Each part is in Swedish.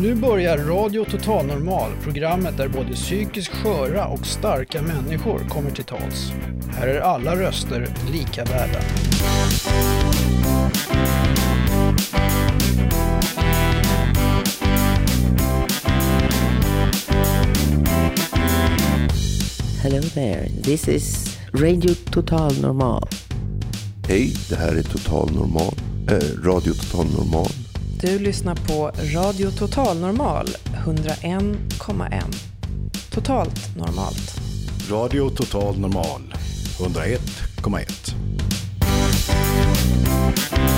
Nu börjar Radio Total Normal, programmet där både psykiskt sköra och starka människor kommer till tals. Här är alla röster lika värda. Hello there, this is Radio Total Normal. Hej, det här är Total Normal, äh, Radio Total Normal. Du lyssnar på Radio Total Normal 101,1. Totalt normalt. Radio Total Normal 101,1.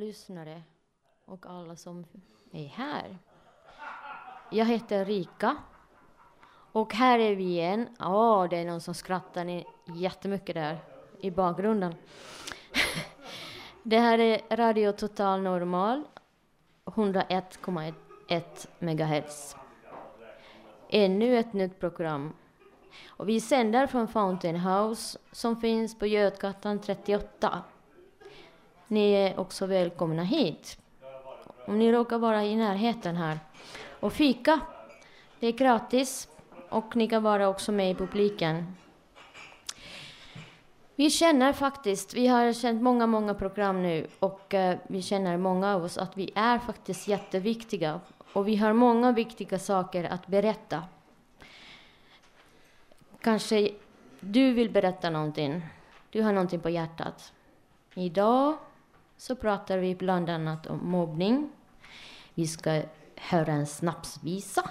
Lyssnare och alla som är här. Jag heter Rika. Och här är vi igen. Åh, det är någon som skrattar ni jättemycket där i bakgrunden. det här är Radio Total Normal, 101,1 MHz. Ännu ett nytt program. Och vi sänder från Fountain House som finns på Götgatan 38. Ni är också välkomna hit. Om ni råkar vara i närheten här. Och fika, det är gratis och ni kan vara också med i publiken. Vi känner faktiskt, vi har känt många, många program nu och eh, vi känner många av oss att vi är faktiskt jätteviktiga och vi har många viktiga saker att berätta. Kanske du vill berätta någonting, du har någonting på hjärtat. Idag så pratar vi bland annat om mobbning. Vi ska höra en snapsvisa.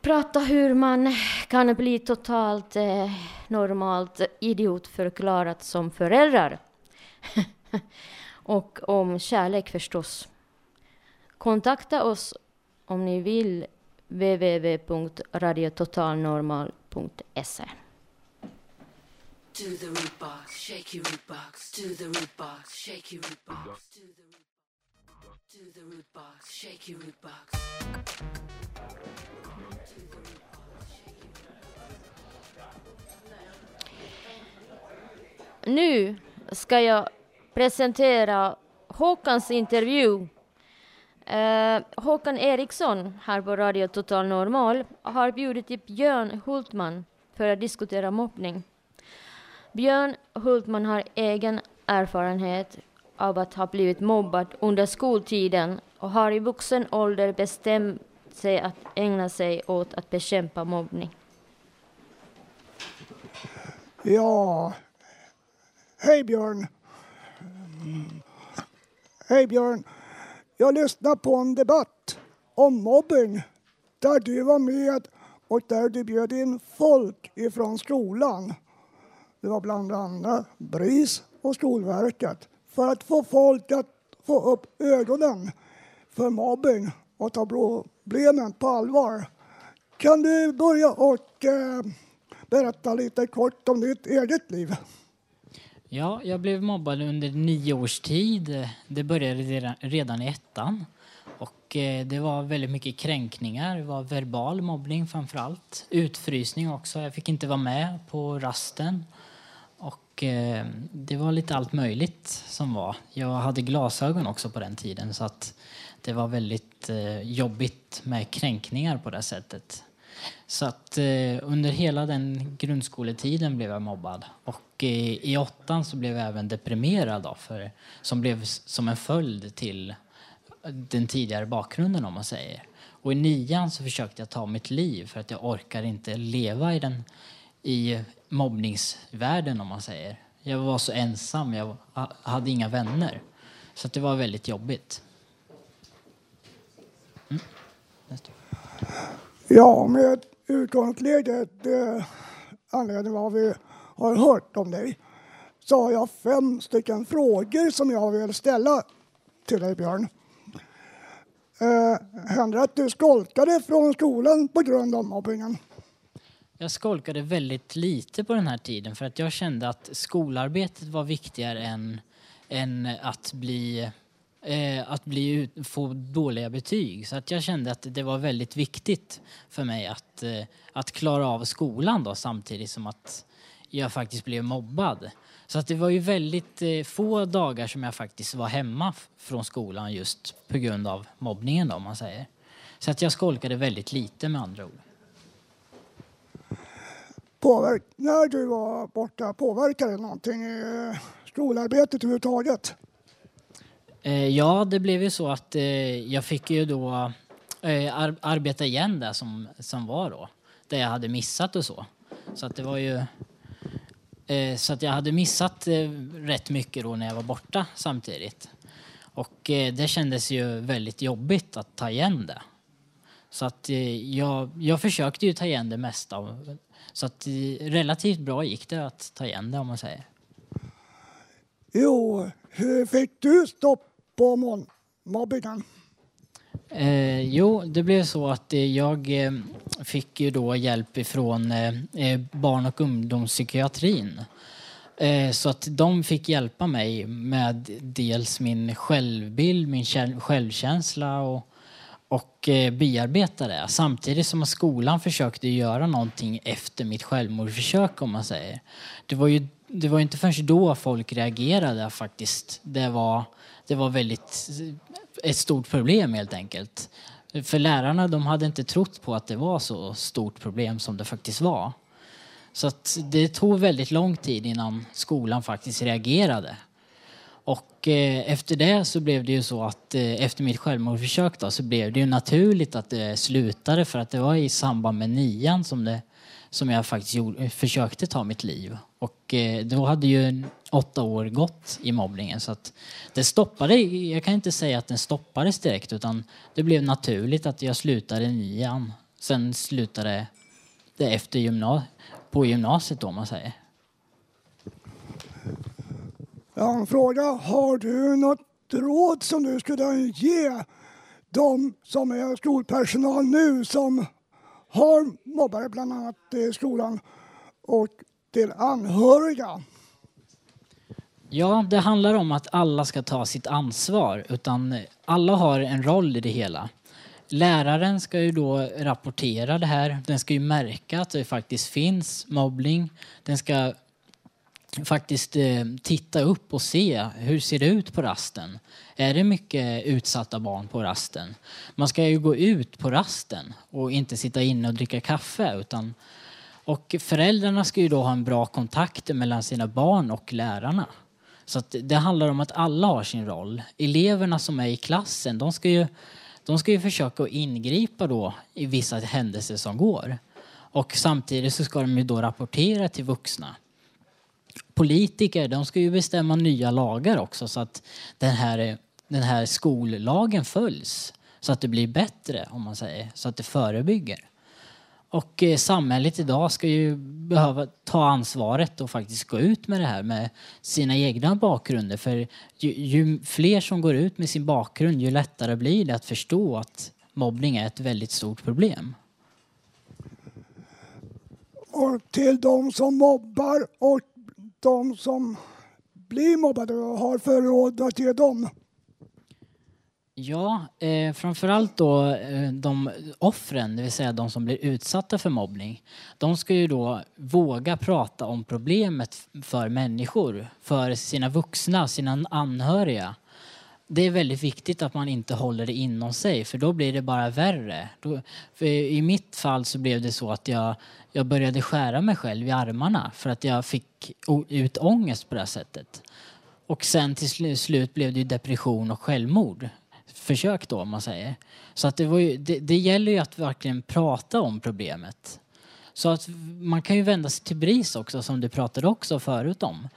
Prata hur man kan bli totalt eh, normalt idiotförklarat som föräldrar. Och om kärlek förstås. Kontakta oss om ni vill www.radiototalnormal.se Do the root box, shake your root box. Do the root box, shake your root box. Do the root, box. Do the root box, shake your root box. Nu ska jag presentera Håkans intervju. Eh, Håkan Eriksson här på Radio Total Normal har bjudit in Björn Hultman för att diskutera mobbning. Björn Hultman har egen erfarenhet av att ha blivit mobbad under skoltiden och har i vuxen ålder bestämt sig att ägna sig åt att bekämpa mobbning. Ja, hej Björn. Hej Björn. Jag lyssnade på en debatt om mobbing där du var med och där du bjöd in folk ifrån skolan. Det var bland annat BRIS och Skolverket för att få folk att få upp ögonen för mobbing och ta problemen på allvar. Kan du börja och eh, berätta lite kort om ditt eget liv? Ja, jag blev mobbad under nio års tid. Det började redan, redan i ettan. Och eh, det var väldigt mycket kränkningar. Det var verbal mobbning framför allt. Utfrysning också. Jag fick inte vara med på rasten. Och eh, det var lite allt möjligt som var. Jag hade glasögon också på den tiden så att det var väldigt eh, jobbigt med kränkningar på det sättet. Så att eh, under hela den grundskoletiden blev jag mobbad. Och eh, i åttan så blev jag även deprimerad då, för, som blev som en följd till den tidigare bakgrunden om man säger. Och i nian så försökte jag ta mitt liv för att jag orkar inte leva i den i mobbningsvärlden om man säger. Jag var så ensam, jag hade inga vänner. Så det var väldigt jobbigt. Mm. Ja, med utgångsläget, eh, anledning vad vi har hört om dig, så har jag fem stycken frågor som jag vill ställa till dig, Björn. Eh, händer det att du skolkade från skolan på grund av mobbningen? Jag skolkade väldigt lite på den här tiden för att jag kände att skolarbetet var viktigare än, än att bli eh, att bli få dåliga betyg. Så att jag kände att det var väldigt viktigt för mig att, eh, att klara av skolan då, samtidigt som att jag faktiskt blev mobbad. Så att det var ju väldigt eh, få dagar som jag faktiskt var hemma från skolan just på grund av mobbningen då, om man säger. Så att jag skolkade väldigt lite med andra ord. Påverk när du var borta, påverkade det någonting i eh, skolarbetet överhuvudtaget? Eh, ja, det blev ju så att eh, jag fick ju då arbeta igen det som, som var då. Det jag hade missat och så. Så att det var ju... Så att jag hade missat rätt mycket då när jag var borta samtidigt. Och det kändes ju väldigt jobbigt att ta igen det. Så att jag, jag försökte ju ta igen det mesta. Så att relativt bra gick det att ta igen det om man säger. Jo, hur fick du stopp på mobbingen? Eh, jo, det blev så att eh, jag eh, fick ju då hjälp ifrån eh, eh barn och ungdomspsykiatrin. Eh, så att de fick hjälpa mig med dels min självbild, min självkänsla och, och eh, bearbeta det. Samtidigt som skolan försökte göra någonting efter mitt självmordsförsök om man säger. Det var ju det var inte förrän då folk reagerade faktiskt. Det var, det var väldigt ett stort problem helt enkelt. För lärarna de hade inte trott på att det var så stort problem som det faktiskt var. Så att det tog väldigt lång tid innan skolan faktiskt reagerade. Och eh, efter det så blev det ju så att eh, efter mitt självmordsförsök då, så blev det ju naturligt att det slutade för att det var i samband med nian som, det, som jag faktiskt gjorde, eh, försökte ta mitt liv. Och eh, då hade ju åtta år gått i mobbningen så att det stoppade, jag kan inte säga att den stoppades direkt utan det blev naturligt att jag slutade nian. Sen slutade det efter gymna på gymnasiet då, om man säger. Jag har en fråga. Har du något råd som du skulle ge de som är skolpersonal nu som har mobbare bland annat i skolan och till anhöriga? Ja, det handlar om att alla ska ta sitt ansvar. Utan alla har en roll i det hela. Läraren ska ju då rapportera det här. Den ska ju märka att det faktiskt finns mobbning. Den ska faktiskt eh, titta upp och se hur ser det ut på rasten. Är det mycket utsatta barn på rasten? Man ska ju gå ut på rasten och inte sitta inne och dricka kaffe. Utan, och föräldrarna ska ju då ha en bra kontakt mellan sina barn och lärarna. Så det handlar om att alla har sin roll. Eleverna som är i klassen, de ska ju, de ska ju försöka ingripa då i vissa händelser som går. Och samtidigt så ska de ju då rapportera till vuxna. Politiker, de ska ju bestämma nya lagar också så att den här, den här skollagen följs. Så att det blir bättre, om man säger, så att det förebygger. Och eh, samhället idag ska ju behöva ta ansvaret och faktiskt gå ut med det här med sina egna bakgrunder. För ju, ju, fler som går ut med sin bakgrund ju lättare blir det att förstå att mobbning är ett väldigt stort problem. Och till de som mobbar och de som blir mobbade, och har för råd att ge dem? Ja, eh, framförallt då eh, de offren, det vill säga de som blir utsatta för mobbning. De ska ju då våga prata om problemet för människor, för sina vuxna, sina anhöriga. Det är väldigt viktigt att man inte håller det inom sig för då blir det bara värre. Då, I mitt fall så blev det så att jag, jag började skära mig själv i armarna för att jag fick ut ångest på det här sättet. Och sen till slut blev det depression och självmord försök då om man säger. Så att det, var ju, det, det gäller ju att verkligen prata om problemet. Så att man kan ju vända sig till BRIS också som du pratade också förut om.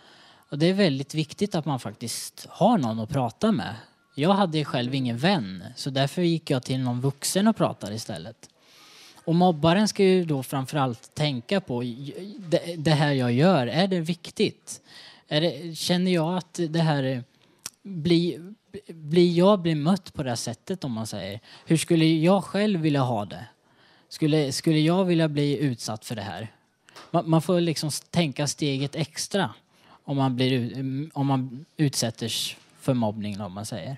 Och det är väldigt viktigt att man faktiskt har någon att prata med. Jag hade själv ingen vän så därför gick jag till någon vuxen och pratade istället. Och mobbaren ska ju då framförallt tänka på det, det här jag gör, är det viktigt? Är det, känner jag att det här blir, blir jag blir mött på det här sättet om man säger. Hur skulle jag själv vilja ha det? Skulle, skulle jag vilja bli utsatt för det här? Man, man får liksom tänka steget extra om man, blir, ut- om man utsätts för mobbning, om man säger.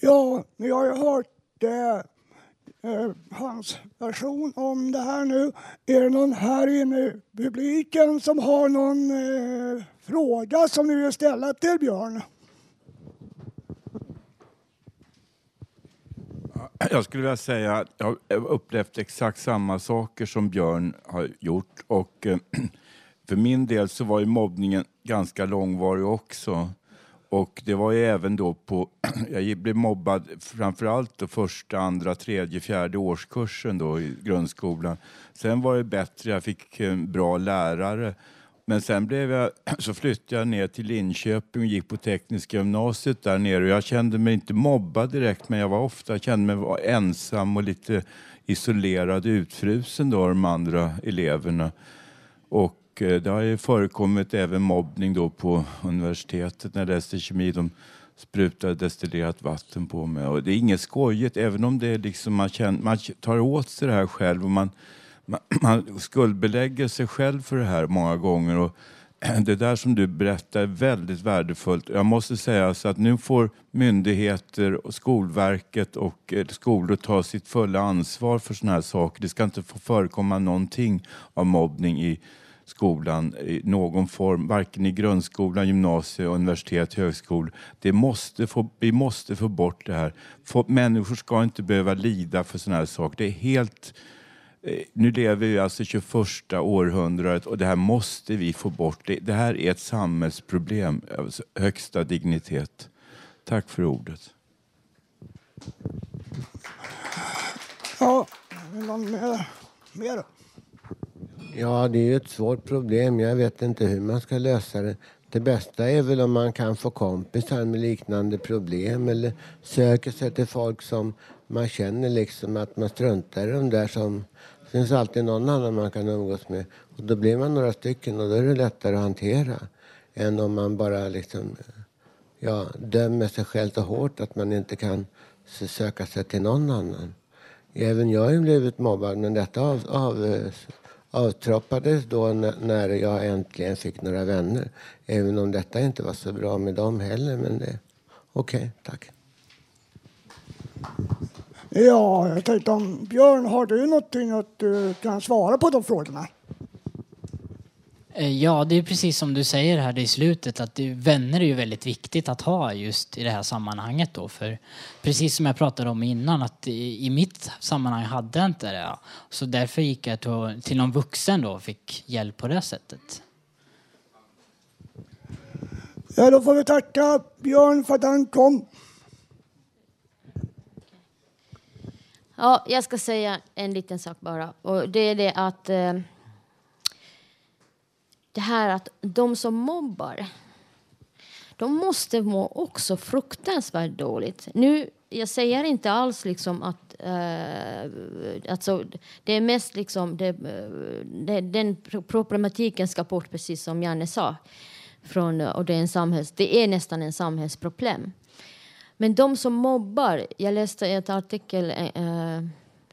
Ja, ni har ju hört det, eh, hans version om det här nu. Är det någon här inne i publiken som har någon eh, fråga som ni vill ställa till Björn? Jag skulle vilja säga att jag har upplevt exakt samma saker som Björn har gjort. Och eh, för min del så var ju mobbningen ganska långvarig också. Och det var ju även då på, jag blev mobbad framförallt då första, andra, tredje, fjärde årskursen då i grundskolan. Sen var det bättre, jag fick en bra lärare. Men sen blev jag, så flyttade jag ner till Linköping och gick på Tekniska gymnasiet där nere. Jag kände mig inte mobbad direkt, men jag var ofta, kände mig ensam och lite isolerad, utfrusen då av de andra eleverna. Och eh, det har ju förekommit även mobbning då på universitetet när jag läste kemi. De sprutade destillerat vatten på mig. Och det är inget skojigt, även om det är liksom man, känner, man tar åt sig det här själv och man, man, man skuldbelägger sig själv för det här många gånger. Och det där som du berättar är väldigt värdefullt. Jag måste säga så att nu får myndigheter, och Skolverket och eh, skolor ta sitt fulla ansvar för sådana här saker. Det ska inte få förekomma någonting av mobbning i skolan i någon form, varken i grundskolan, gymnasiet, universitet, högskolor. Det måste få, vi måste få bort det här. Få, människor ska inte behöva lida för sådana här saker. Det är helt... Eh, nu lever vi alltså i 21 århundradet och det här måste vi få bort. Det, det här är ett samhällsproblem av högsta dignitet. Tack för ordet. Ja, någon mer? mer? Ja, det är ju ett svårt problem. Jag vet inte hur man ska lösa det. Det bästa är väl om man kan få kompisar med liknande problem eller söker sig till folk som man känner liksom att man struntar i de där som... Det finns alltid någon annan man kan umgås med. Och då blir man några stycken och då är det lättare att hantera än om man bara liksom ja, dömer sig själv så hårt att man inte kan söka sig till någon annan. Även jag har ju blivit mobbad men detta av, av, eh, avtroppades då när, jag äntligen fick några vänner. Även om detta inte var så bra med dem heller. Men det, okej, tack. Ja, jag tänkte om Björn, har du någonting att du kan svara på de frågorna? Eh, Ja, det är precis som du säger här i slutet att det, vänner är ju väldigt viktigt att ha just i det här sammanhanget då. För precis som jag pratade om innan att i, mitt sammanhang hade jag inte det. Så därför gick jag till, till någon vuxen då och fick hjälp på det sättet. Ja, då får vi tacka Björn för att han kom. Ja, jag ska säga en liten sak bara. Och det är det att eh, det här att de som mobbar, de måste må också fruktansvärt dåligt. Nu, jag säger inte alls liksom att eh, alltså, det är mest liksom det, eh, det, den problematiken ska bort, precis som Janne sa. Från, eh, och det, är en samhälls, det är nästan en samhällsproblem. Men de som mobbar, jag läste ett artikel eh, eh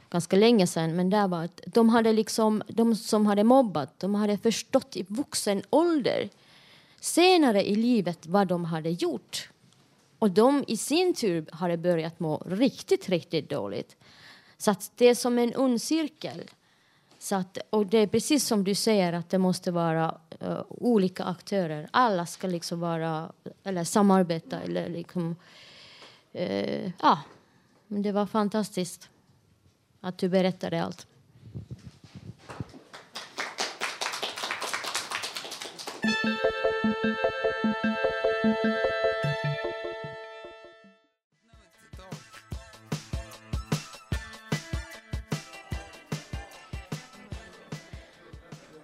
ganska länge sedan, men där var att de hade liksom, de som hade mobbat, de hade förstått i vuxen ålder senare i livet vad de hade gjort. Och de i sin tur hade börjat må riktigt, riktigt dåligt. Så att det är som en ond cirkel. Så att, och det är precis som du säger att det måste vara uh, olika aktörer. Alla ska liksom vara, eller samarbeta eller liksom uh, ja, men det var fantastiskt att du berättade allt.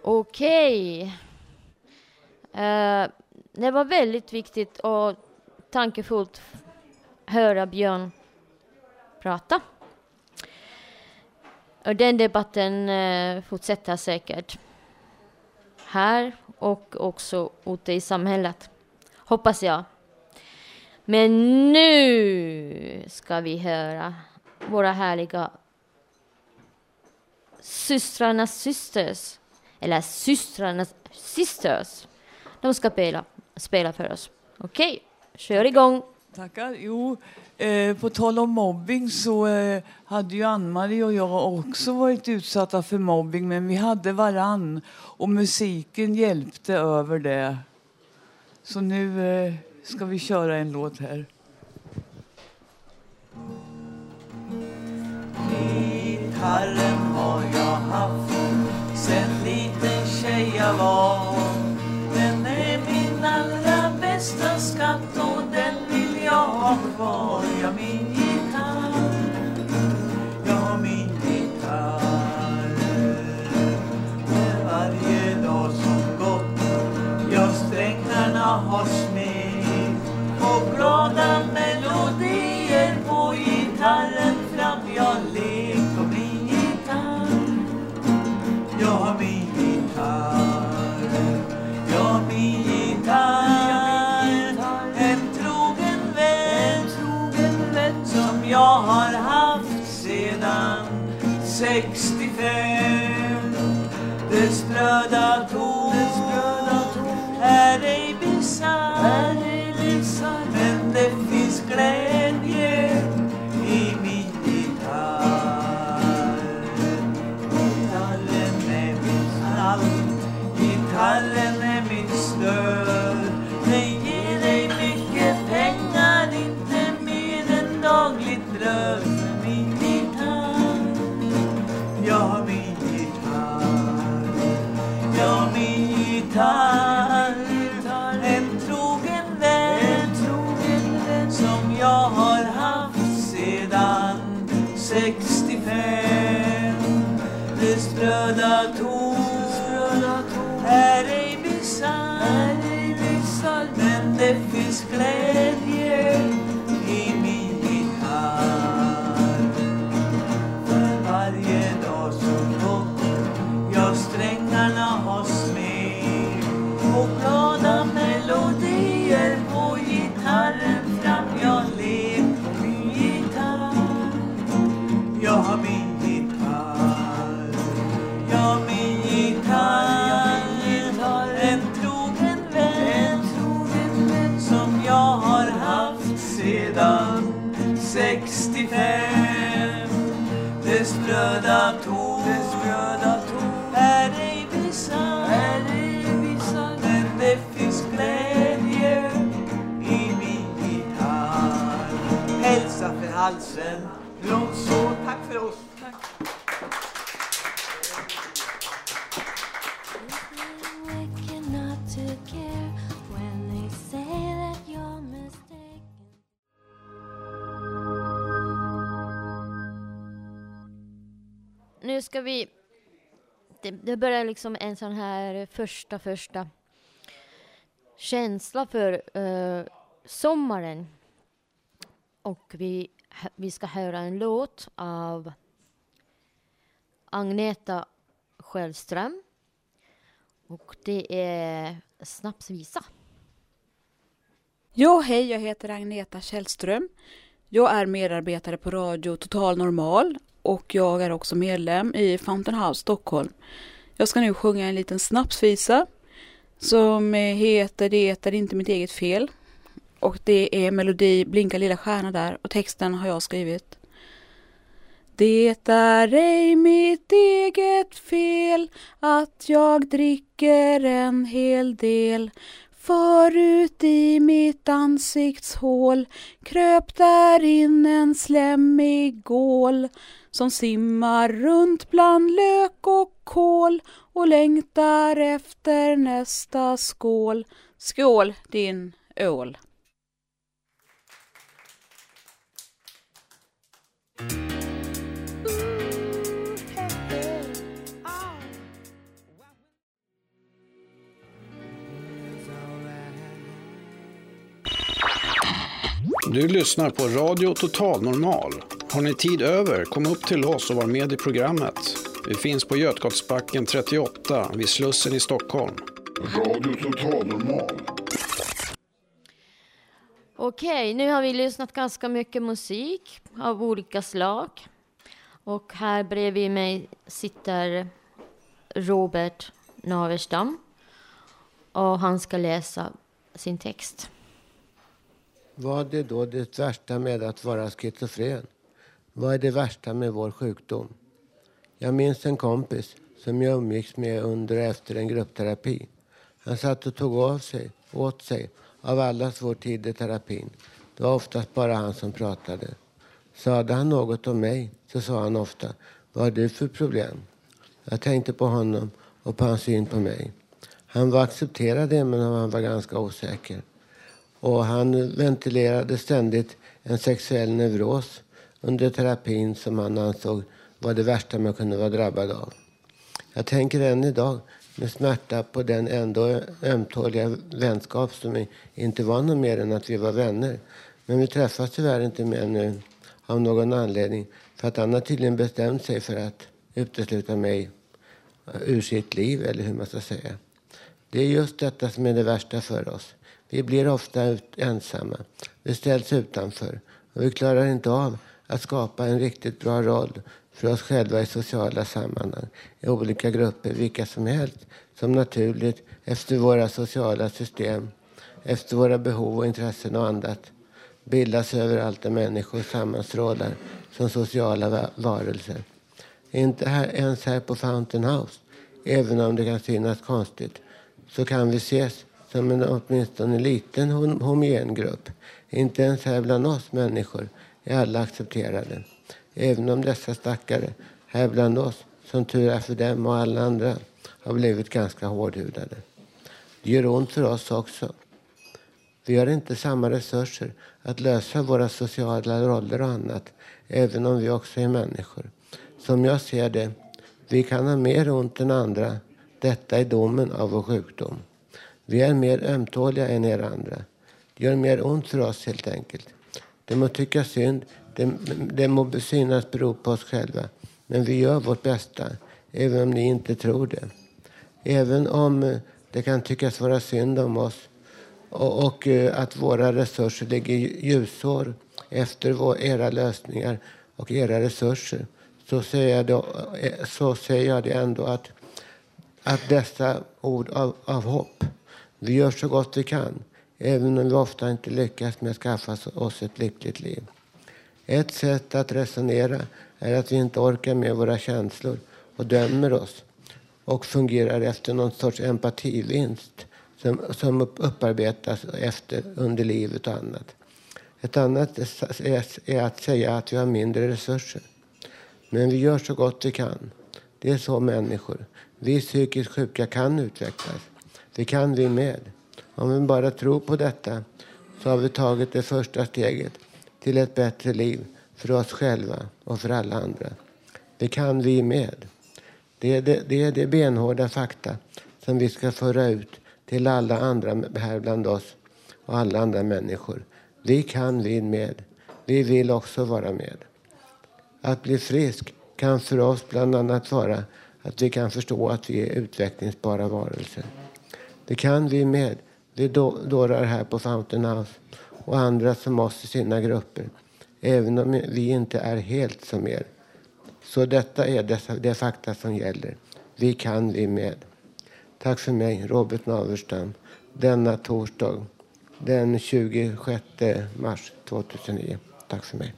Okej. Eh, det var väldigt viktigt och tankefullt höra Björn prata. Och den debatten eh, fortsätter säkert här och också ute i samhället. Hoppas jag. Men nu ska vi höra våra härliga systrarnas systers, eller systrarnas sisters. De ska spela, spela för oss. Okej, kör igång. Tackar. Jo, eh, på tal om mobbing så eh, hade ju Ann-Marie och jag också varit utsatta för mobbing men vi hade varann och musiken hjälpte över det. Så nu eh, ska vi köra en låt här. Gitarren har jag haft sen liten tjej jag var Den är min allra bästa skatt vill jag kvar Ja, min gitarr? Ja, min gitarr. Varje dag som gått. Ja, strängarna har smitt och glada människor halsen Låt så, tack för oss Tack. Nu ska vi... Det, det börjar liksom en sån här första, första känsla för uh, sommaren. Och vi, vi ska höra en låt av Agneta Sjöström. Och det är Snapsvisa. Ja, hej, jag heter Agneta Källström. Jag är medarbetare på Radio Total Normal och jag är också medlem i Fountain House Stockholm. Jag ska nu sjunga en liten snapsvisa som heter Det är inte mitt eget fel. Och det är melodi Blinka lilla stjärna där och texten har jag skrivit. Det är ej mitt eget fel att jag dricker en hel del Förut i mitt ansiktshål kröp där in en slemmig gål som simmar runt bland lök och kål och längtar efter nästa skål. Skål din ål! Du lyssnar på Radio Total Normal. Har ni tid över, kom upp till oss och var med i programmet. Vi finns på Götgatsbacken 38 vid Slussen i Stockholm. Radio Total Normal. Okej, nu har vi lyssnat ganska mycket musik av olika slag. Och här bredvid mig sitter Robert Naverstam. Och han ska läsa sin text. Vad är då det värsta med att vara schizofren? Vad är det värsta med vår sjukdom? Jag minns en kompis som jag umgicks med under och efter en gruppterapi. Han satt och tog av sig, åt sig av allas vår tid i terapin. Det var oftast bara han som pratade. Sade han något om mig så sa han ofta, vad har du för problem? Jag tänkte på honom och på hans syn på mig. Han var accepterad men han var ganska osäker. Och han ventilerade ständigt en sexuell neuros under terapin som han ansåg var det värsta man kunde vara drabbad av. Jag tänker än idag med smärta på den ändå ömtåliga vänskap som inte var något mer än att vi var vänner. Men vi träffas tyvärr inte mer nu av någon anledning. För att han har tydligen bestämt sig för att utesluta mig eh, ur sitt liv, eller hur man ska säga. Det är just detta som är det värsta för oss. Vi blir ofta ut, ensamma. Vi ställs utanför. Och vi klarar inte av att skapa en riktigt bra roll för oss själva i sociala sammanhang, i olika grupper, vilka som helst, som naturligt efter våra sociala system, efter våra behov och intressen och annat, bildas överallt där människor sammanstrålar som sociala varelser. Inte här, ens här på Fountain House, även om det kan synas konstigt, så kan vi ses som en åtminstone liten homogen grupp. Inte ens här bland oss människor är alla accepterade. Även om dessa stackare här bland oss, som tur är för dem och alla andra, har blivit ganska hårdhudade. Det gör ont för oss också. Vi har inte samma resurser att lösa våra sociala roller och annat, även om vi också är människor. Som jag ser det, vi kan ha mer ont än andra. Detta är domen av vår sjukdom. Vi är mer ömtåliga än er andra. Det gör mer ont för oss helt enkelt. Det må tycka synd, det, det må synas bero på oss själva. Men vi gör vårt bästa, även om ni inte tror det. Även om eh, det kan tyckas vara synd om oss och, och eh, att våra resurser ligger ljusår efter vår, era lösningar och era resurser så säger jag, då, eh, så säger jag det ändå att, att dessa ord av, av hopp, vi gör så gott vi kan även om vi ofta inte lyckas med att skaffa oss ett lyckligt liv. Ett sätt att resonera är att vi inte orkar med våra känslor och dömer oss och fungerar efter någon sorts empativinst som, som upparbetas efter, under livet och annat. Ett annat är att säga att vi har mindre resurser. Men vi gör så gott vi kan. Det är så människor. Vi psykiskt sjuka kan utvecklas. Det kan vi med. Om vi bara tror på detta så har vi tagit det första steget till ett bättre liv för oss själva och för alla andra. Det kan vi med. Det är det, det är det benhårda fakta som vi ska föra ut till alla andra här bland oss och alla andra människor. Vi kan vi med. Vi vill också vara med. Att bli frisk kan för oss bland annat vara att vi kan förstå att vi är utvecklingsbara varelser. Det kan vi med. Vi dårar här på Fountain House och andra som oss i sina grupper. Även om vi inte är helt som er. Så detta är dessa, det fakta som gäller. Vi kan vi med. Tack för mig, Robert Naverstam. Denna torsdag den 26 mars 2009. Tack för mig.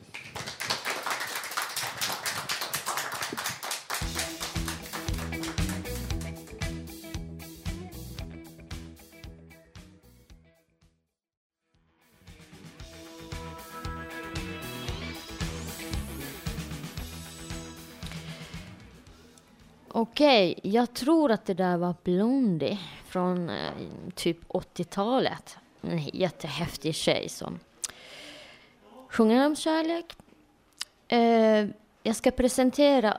Okej, jag tror att det där var Blondie från eh, typ 80-talet. En jättehäftig tjej som sjunger om kärlek. Eh, jag ska presentera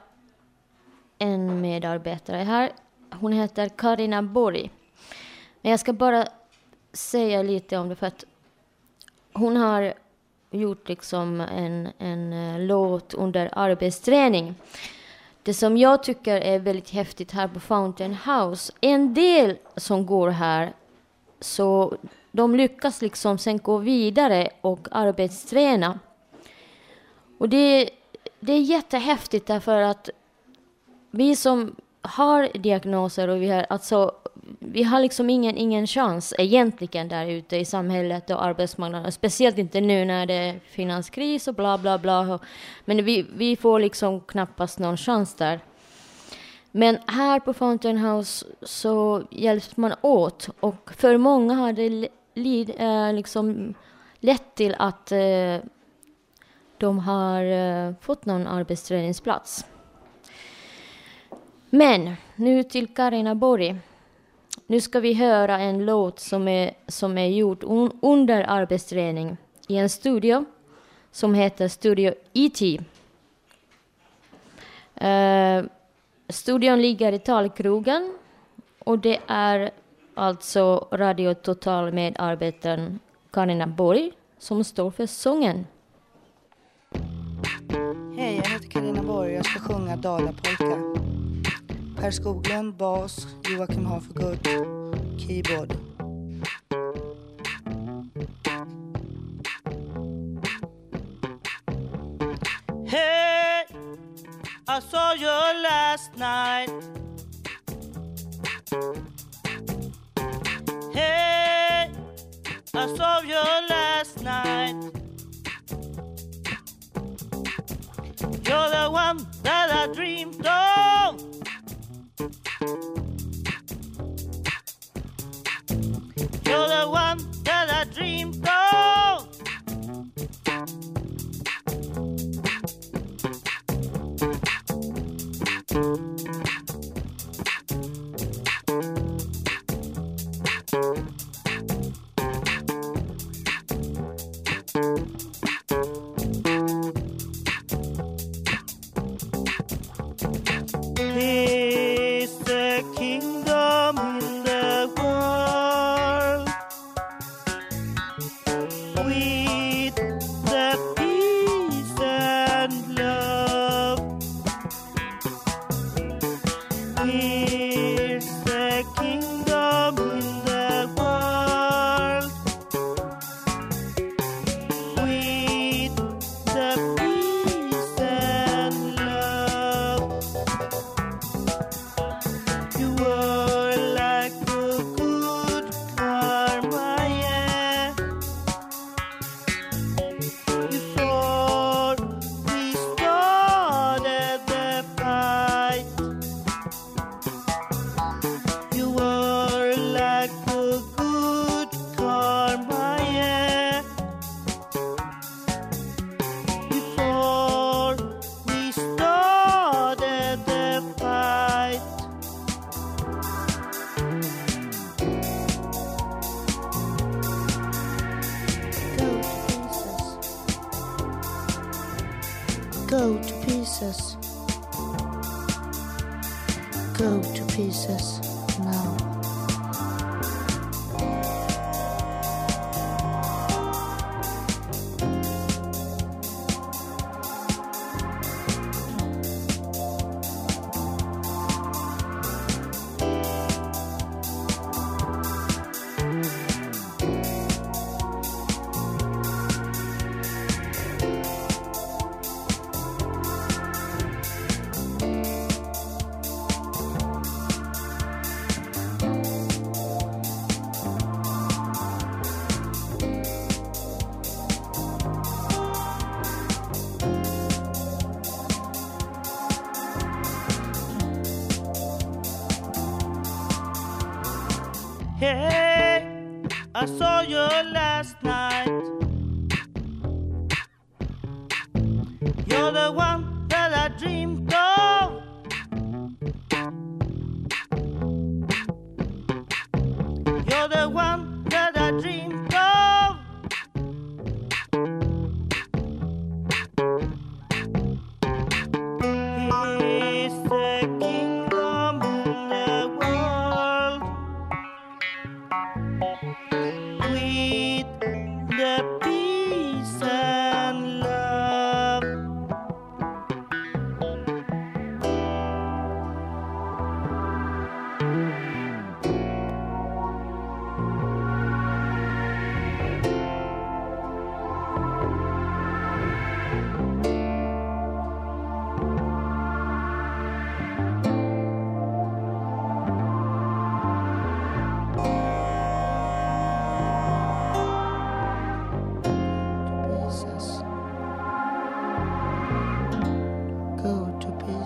en medarbetare här. Hon heter Karina Borg. Men jag ska bara säga lite om det för att hon har gjort liksom en, en eh, låt under arbetsträning. Det som jag tycker är väldigt häftigt här på Fountain House, en del som går här, så de lyckas liksom sen gå vidare och arbetsträna. Och det, det är jättehäftigt därför att vi som har diagnoser och vi har, alltså, vi har liksom ingen, ingen chans egentligen där ute i samhället och arbetsmarknaden. Speciellt inte nu när det är finanskris och bla bla bla. Men vi, vi får liksom knappast någon chans där. Men här på Fountain House så hjälps man åt och för många har det lid, äh, eh, liksom lett till att äh, de har äh, fått någon arbetsträningsplats. Men nu till Karina Borg. Nu ska vi höra en låt som är, som är gjord un, under arbetsträning i en studio som heter Studio E.T. Uh, eh, studion ligger i Talkrogen och det är alltså Radio Total medarbetaren Karina Borg som står för sången. Hej, jag heter Karina Borg och jag ska sjunga Dalapolka. Per Skoglund, bas, Joakim Hafegård, keyboard. Hey, I saw you last night. Hey, I saw you last night. You're the one that I dreamed of. That I dreamed of. Is the kingdom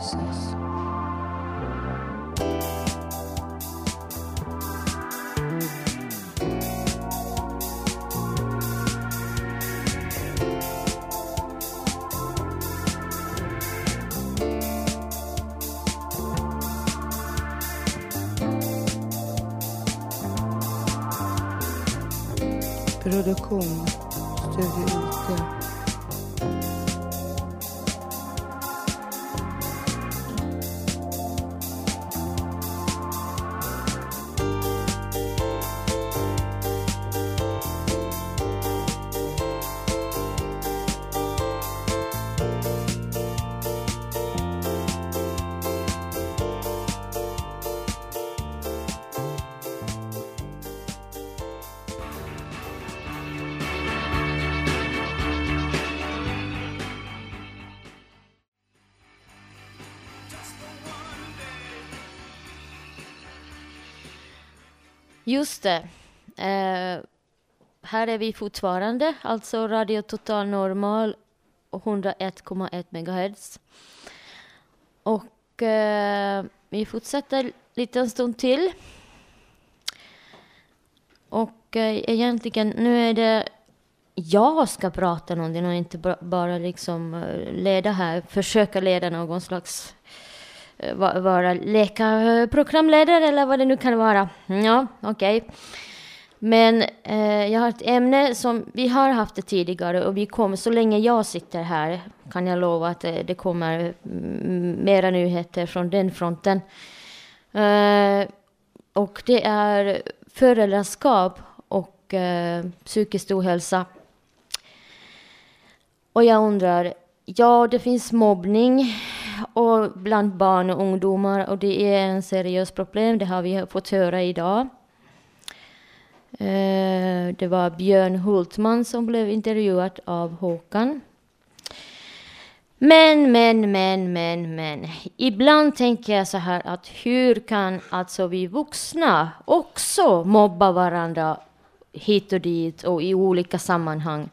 Jesus. Produktion Studio Ute Just det. Eh, här är vi fortfarande, alltså Radio Total Normal och 101,1 MHz. Och eh, vi fortsätter lite en stund till. Och eh, egentligen, nu är det jag ska prata någonting och inte bara liksom eh, leda här, försöka leda någon slags eh, Eh, vara läkarprogramledare eller vad det nu kan vara. Mm, ja, okej. Men eh, jag har ett ämne som vi har haft det tidigare och vi kommer, så länge jag sitter här kan jag lova att det, det kommer mm, mera nyheter från den fronten. Eh, och det är föräldraskap och eh, psykisk ohälsa. Och jag undrar, ja det finns mobbning och bland barn och ungdomar och det är en seriös problem, det har vi fått höra idag. Eh, det var Björn Hultman som blev intervjuad av Håkan. Men, men, men, men, men. Ibland tänker jag så här att hur kan alltså vi vuxna också mobba varandra hit och dit och i olika sammanhang?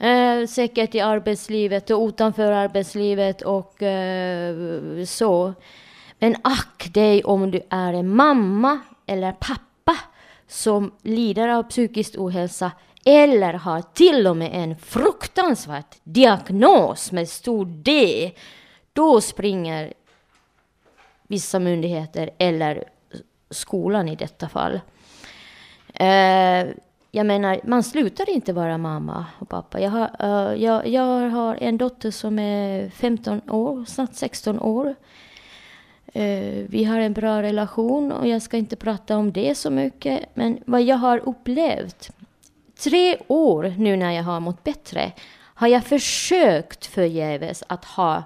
Eh, säkert i arbetslivet och utanför arbetslivet och eh, så. Men ack dig om du är en mamma eller pappa som lider av psykisk ohälsa eller har till och med en fruktansvärd diagnos med stor D. Då springer vissa myndigheter eller skolan i detta fall. Eh, jag menar, man slutar inte vara mamma och pappa. Jag har, uh, jag, jag har en dotter som är 15 år, snart 16 år. Uh, vi har en bra relation och jag ska inte prata om det så mycket. Men vad jag har upplevt, tre år nu när jag har mått bättre, har jag försökt förgäves att ha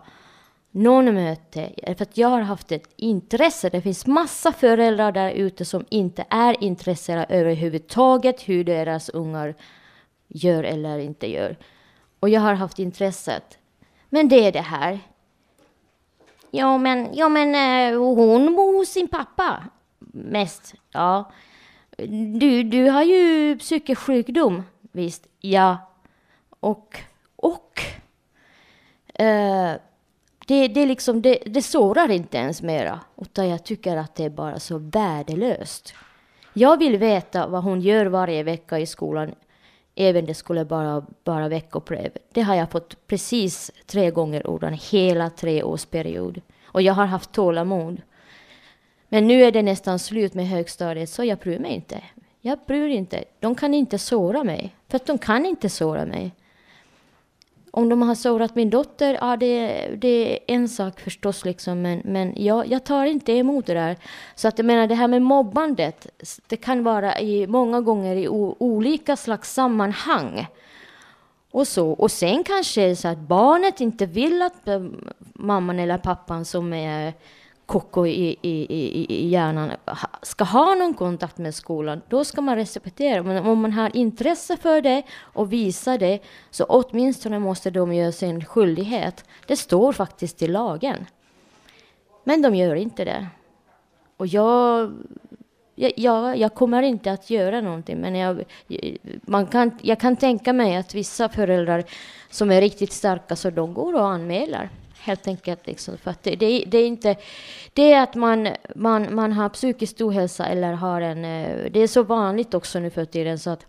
någon möte, för att jag har haft ett intresse. Det finns massa föräldrar där ute som inte är intresserade överhuvudtaget hur deras ungar gör eller inte gör. Och jag har haft intresset. Men det är det här. Ja, men, ja, men eh, hon bor hos sin pappa mest. Ja. Du, du har ju psykisk sjukdom, visst? Ja. Och, och. Uh, det, det, liksom, det, det sårar inte ens mera. Utan jag tycker att det är bara så värdelöst. Jag vill veta vad hon gör varje vecka i skolan. Även det skulle bara vara veckopröv. Det har jag fått precis tre gånger under hela treårsperiod. Och jag har haft tålamod. Men nu är det nästan slut med högstadiet så jag bryr mig inte. Jag bryr inte. De kan inte såra mig. För att de kan inte såra mig. Om de har sårat min dotter, ja det, det är en sak förstås liksom, men, men jag, jag tar inte emot det där. Så att jag menar det här med mobbandet, det kan vara i många gånger i o, olika slags sammanhang. Och så. Och sen kanske det är så att barnet inte vill att eh, mamman eller pappan som är koko i, i, i, i hjärnan ska ha någon kontakt med skolan, då ska man respektera. Men om man har intresse för det och visar det, så åtminstone måste de göra sin skyldighet. Det står faktiskt i lagen. Men de gör inte det. Och jag, jag, jag, jag kommer inte att göra någonting, men jag, man kan, jag kan tänka mig att vissa föräldrar som är riktigt starka, så de går och anmäler. Helt enkelt. Liksom, för att det, det, det är inte... Det är att man, man, man har psykisk ohälsa eller har en... Eh, det är så vanligt också nu för tiden så att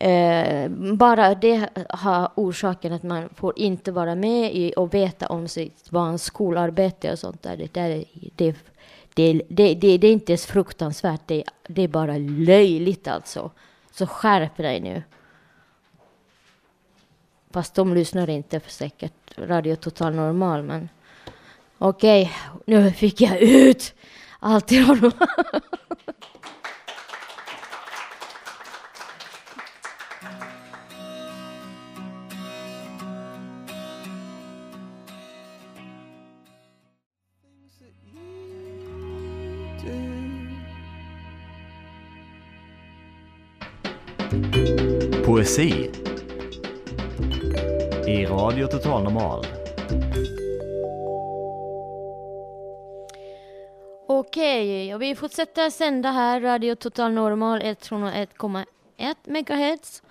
eh, bara det har orsaken att man får inte vara med i och veta om sitt barns skolarbete och sånt där. Det, där, det, det, det, det, det är inte ens fruktansvärt, det, det är bara löjligt alltså. Så skärp dig nu. Fast de lyssnar inte för säkert. Radio Total Normal, men okej, nu fick jag ut allt i honom. Poesi i Radio Total Normal. Okej, och vi fortsätter sända här, Radio Total Normal 101,1 MHz.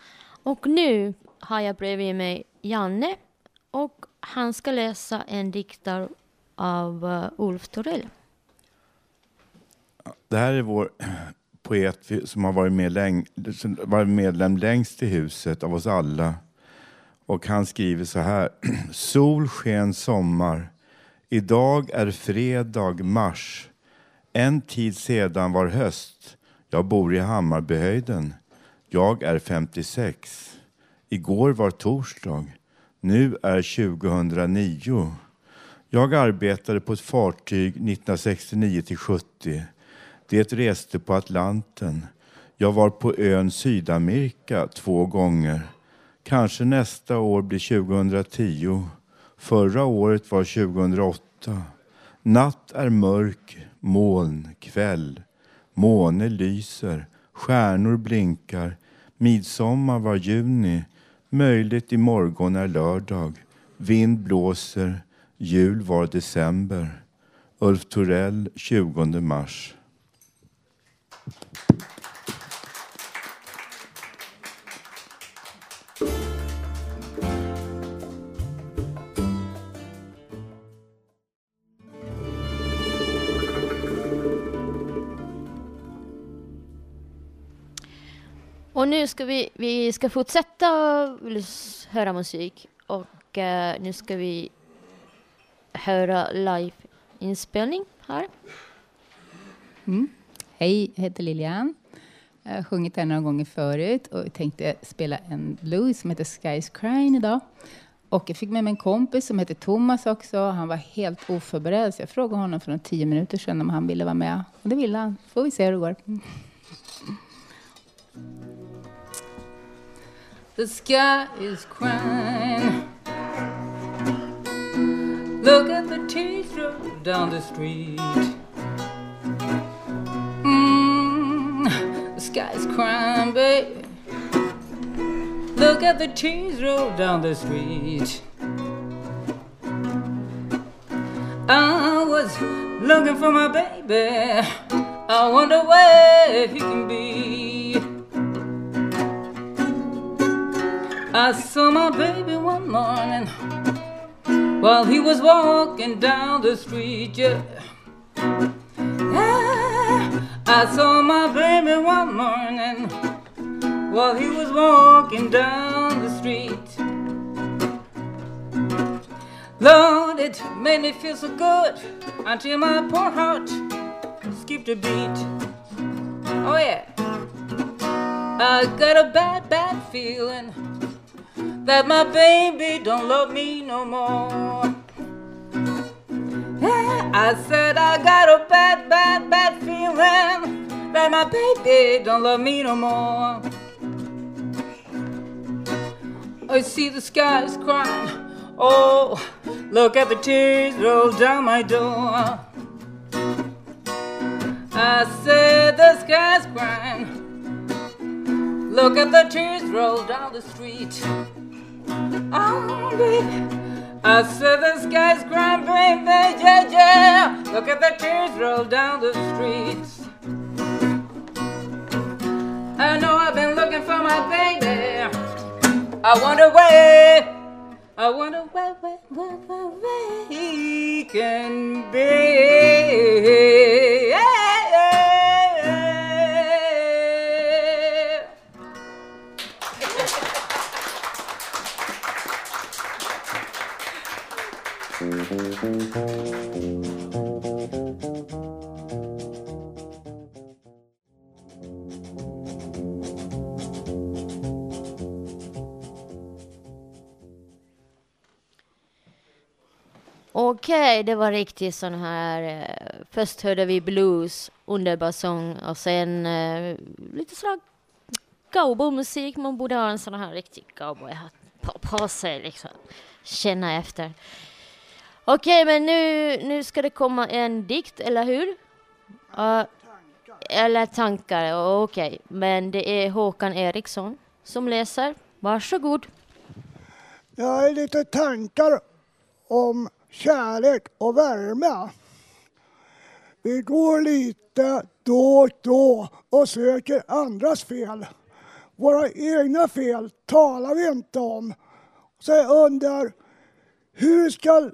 Och nu har jag bredvid mig Janne och han ska läsa en diktare av uh, Ulf Torell. Det här är vår poet som har varit, med läng varit medlem längst i huset av oss alla. Och han skriver så här. Sol sken sommar. Idag är fredag mars. En tid sedan var höst. Jag bor i Hammarbyhöjden. Jag är 56. Igår var torsdag. Nu är 2009. Jag arbetade på ett fartyg 1969 till 70. Det reste på Atlanten. Jag var på ön Sydamerika två gånger. Kanske nästa år blir 2010. Förra året var 2008. Natt är mörk, moln, kväll. Måne lyser, stjärnor blinkar. Midsommar var juni. Möjligt i morgon är lördag. Vind blåser. Jul var december. Ulf Torell, 20 mars. Och nu ska vi, vi ska fortsätta höra musik och eh, nu ska vi höra liveinspelning. här. Mm. Hej, jag heter Lilian. Jag har sjungit här några gånger förut och tänkte spela en blues som heter Sky's Crying idag. Och jag fick med mig en kompis som heter Thomas också. Han var helt oförberedd, så jag frågade honom för några tio minuter sedan om han ville vara med. Och det ville han. får vi se hur det går. The sky is crying. Look at the roll down the street. Mm, the is crying, baby. Look at the roll down the street. I was looking for my baby. I wonder where he can be. I saw my baby one morning while he was walking down the street. Yeah. Ah, I saw my baby one morning while he was walking down the street. Lord, it made me feel so good until my poor heart skipped a beat. Oh, yeah. I got a bad, bad feeling that my baby don't love me no more. Yeah, I said I got a bad, bad, bad feeling that my baby don't love me no more. I see the skies crying. Oh, look at the tears roll down my door. I said the sky's crying. Look at the tears roll down the street. Baby. I said the sky's baby, yeah, yeah. Look at the tears roll down the streets. I know I've been looking for my baby. I wonder where, I wonder where, where, where, where, where he can be. Okej, det var riktigt sån här... Eh, först hörde vi blues, underbar sång och sen eh, lite sån här cowboymusik. Man borde ha en sån här riktig cowboyhatt på, på sig liksom. Känna efter. Okej, men nu, nu ska det komma en dikt, eller hur? Uh, eller tankar, okej. Men det är Håkan Eriksson som läser. Varsågod. Jag har lite tankar om kärlek och värme. Vi går lite då och då och söker andras fel. Våra egna fel talar vi inte om. Så jag undrar, hur ska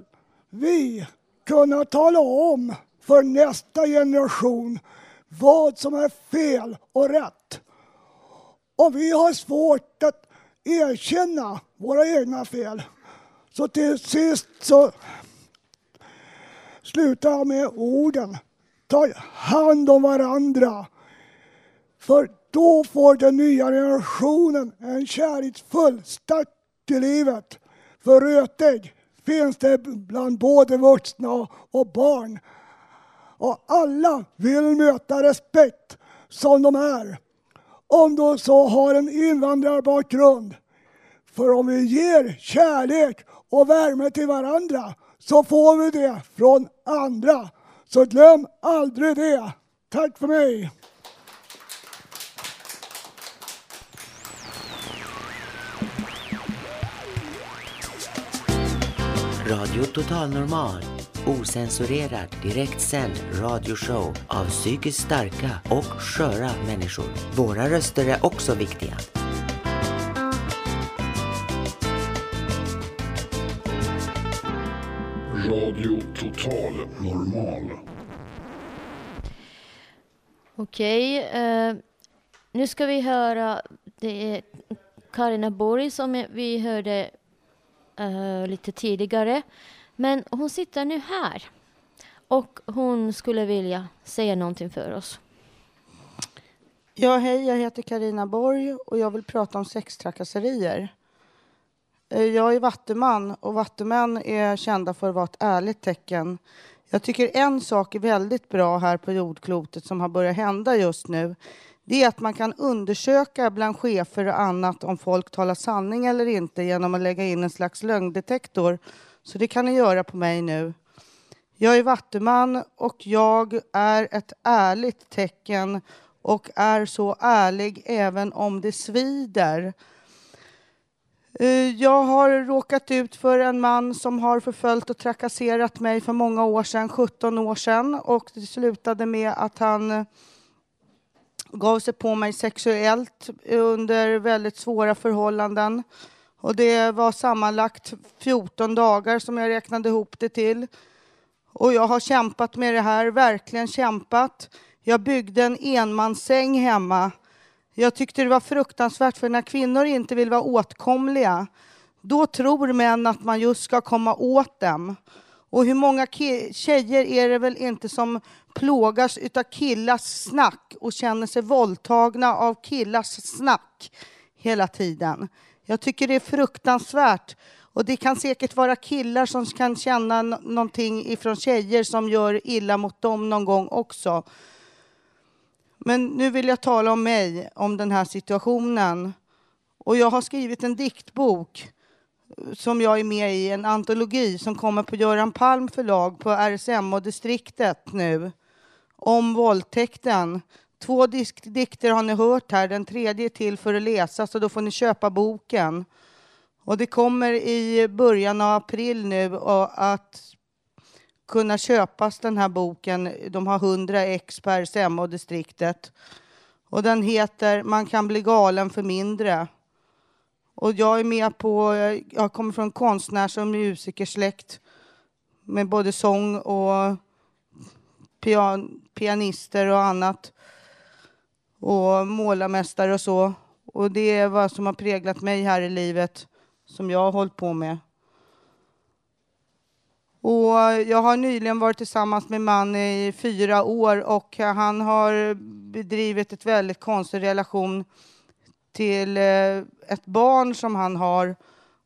vi kunna tala om för nästa generation vad som är fel och rätt? Och vi har svårt att erkänna våra egna fel. Så till sist så slutar jag med orden. Ta hand om varandra. För då får den nya generationen en kärleksfull start i livet. För rötägg finns det bland både vuxna och barn. Och alla vill möta respekt som de är. Om de så har en invandrarbakgrund. För om vi ger kärlek och värme till varandra så får vi det från andra. Så glöm aldrig det. Tack för mig. Radio Total Normal. Osensurerad, direktsänd radioshow av psykiskt starka och sköra människor. Våra röster är också viktiga. Radio Total Normal. Okej, eh, nu ska vi höra, det är Karina Borg som vi hörde eh, lite tidigare. Men hon sitter nu här och hon skulle vilja säga någonting för oss. Ja, hej, jag heter Karina Borg och jag vill prata om sextrakasserier. Eh, jag är vattuman och vattumän är kända för att vara ett ärligt tecken. Jag tycker en sak är väldigt bra här på jordklotet som har börjat hända just nu. Det är att man kan undersöka bland chefer och annat om folk talar sanning eller inte genom att lägga in en slags lögndetektor. Så det kan ni göra på mig nu. Jag är vattuman och jag är ett ärligt tecken och är så ärlig även om det svider. Eh, jag har råkat ut för en man som har förföljt och trakasserat mig för många år sedan, 17 år sedan. Och det slutade med att han gav sig på mig sexuellt under väldigt svåra förhållanden. Och det var sammanlagt 14 dagar som jag räknade ihop det till. Och jag har kämpat med det här, verkligen kämpat. Jag byggde en enmanssäng hemma. Jag tyckte det var fruktansvärt, för när kvinnor inte vill vara åtkomliga, då tror män att man just ska komma åt dem. Och hur många tjejer är det väl inte som plågas utav killars snack och känner sig våldtagna av killars snack hela tiden? Jag tycker det är fruktansvärt. Och det kan säkert vara killar som kan känna någonting ifrån tjejer som gör illa mot dem någon gång också. Men nu vill jag tala om mig, om den här situationen. Och jag har skrivit en diktbok som jag är med i, en antologi som kommer på Göran Palm förlag på RSM och distriktet nu. Om våldtäkten. Två disk- dikter har ni hört här, den tredje är till för att läsa så då får ni köpa boken. Och det kommer i början av april nu att kunna köpas den här boken. De har 100 ex på RSM och distriktet. Och den heter Man kan bli galen för mindre. Och jag är med på, jag kommer från konstnärs och musikersläkt med både sång och pian, pianister och annat. Och målarmästare och så. Och det är vad som har präglat mig här i livet som jag har hållit på med. Och jag har nyligen varit tillsammans med en man i fyra år och han har bedrivit ett väldigt konstig relation till eh, ett barn som han har.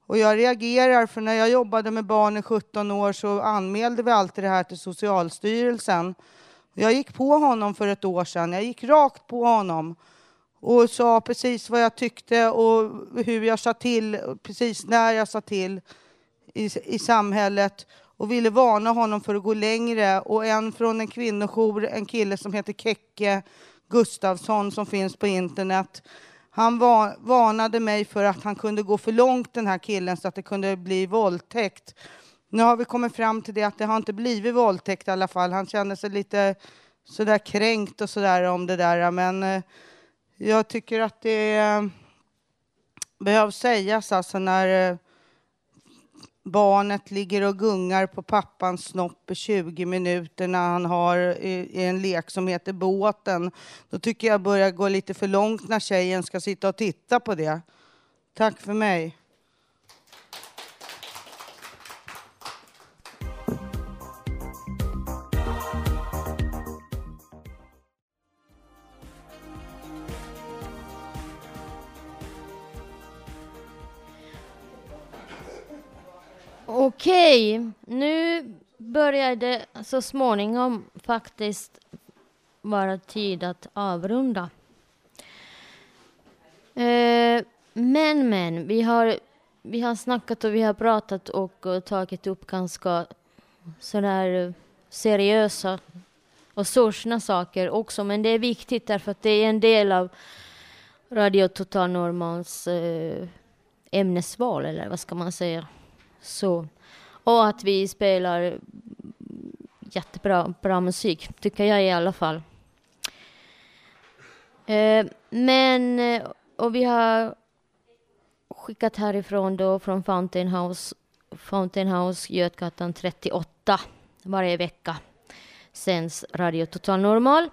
Och jag reagerar för när jag jobbade med barn i 17 år så anmälde vi alltid det här till Socialstyrelsen. Jag gick på honom för ett år sedan. Jag gick rakt på honom och sa precis vad jag tyckte och hur jag sa till, precis när jag sa till i, i samhället och ville varna honom för att gå längre. Och en från en kvinnojour, en kille som heter Kekke Gustavsson som finns på internet. Han var, varnade mig för att han kunde gå för långt den här killen så att det kunde bli våldtäkt. Nu har vi kommit fram till det att det har inte blivit våldtäkt i alla fall. Han kände sig lite sådär kränkt och sådär om det där. Men eh, jag tycker att det eh, behövs sägas alltså när eh, barnet ligger och gungar på pappans snopp i 20 minuter när han har i, en lek som heter Båten. Då tycker jag börjar gå lite för långt när tjejen ska sitta och titta på det. Tack för mig. Okej, nu börjar det så småningom faktiskt vara tid att avrunda. Eh, men, men, vi har, vi har snackat och vi har pratat och, och tagit upp ganska sådär eh, seriösa och sorgsna saker också, men det är viktigt därför att det är en del av Radio Total Normals eh, ämnesval, eller vad ska man säga? Så. Och att vi spelar jättebra bra musik, tycker jag i alla fall. Eh, men, eh, och vi har skickat härifrån då från Fountain House, Fountain House Götgatan 38 varje vecka sänds Radio Total Normal.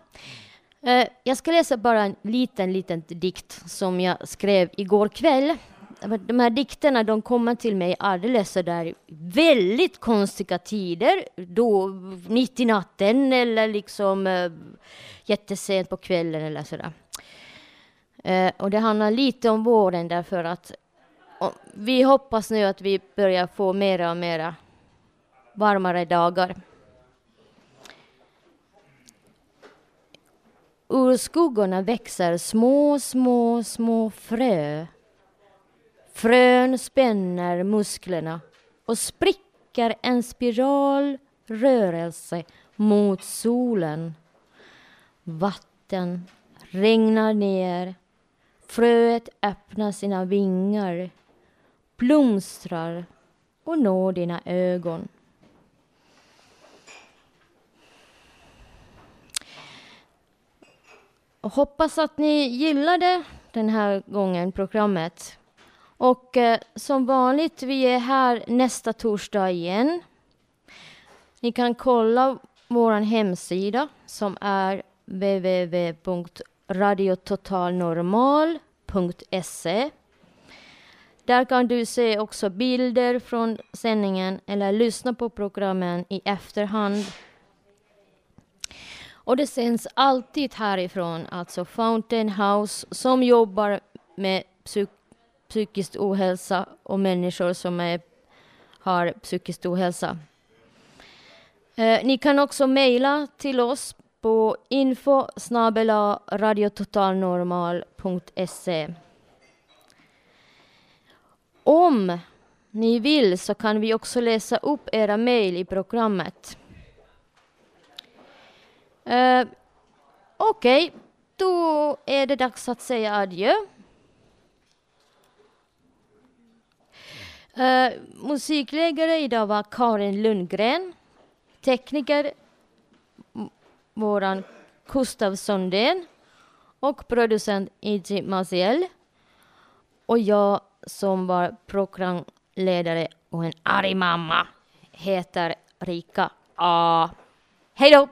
Eh, jag ska läsa bara en liten, liten dikt som jag skrev igår kväll de här dikterna de kommer till mig alldeles sådär väldigt konstiga tider, då mitt i natten eller liksom eh, jättesent på kvällen eller sådär. Eh, och det handlar lite om våren därför att vi hoppas nu att vi börjar få mera och mera varmare dagar. Ur skuggorna växer små, små, små frö Frön spänner musklerna och spricker en spiral rörelse mot solen. Vatten regnar ner. Fröet öppnar sina vingar, blomstrar och når dina ögon. Och hoppas att ni gillade den här gången programmet. Och eh, som vanligt, vi är här nästa torsdag igen. Ni kan kolla vår hemsida som är www.radiototalnormal.se. Där kan du se också bilder från sändningen eller lyssna på programmen i efterhand. Och det sänds alltid härifrån, alltså Fountain House som jobbar med psyk psykisk ohälsa och människor som är, har psykisk ohälsa. Eh, ni kan också mejla till oss på info radiototalnormal.se. Om ni vill så kan vi också läsa upp era mejl i programmet. Eh, Okej, okay. då är det dags att säga adjö. Uh, musikläggare idag var Karin Lundgren. Tekniker våran Gustav Sundén och producent Iji Maziel. Och jag som var programledare och en arg mamma heter Rika A. Hej då!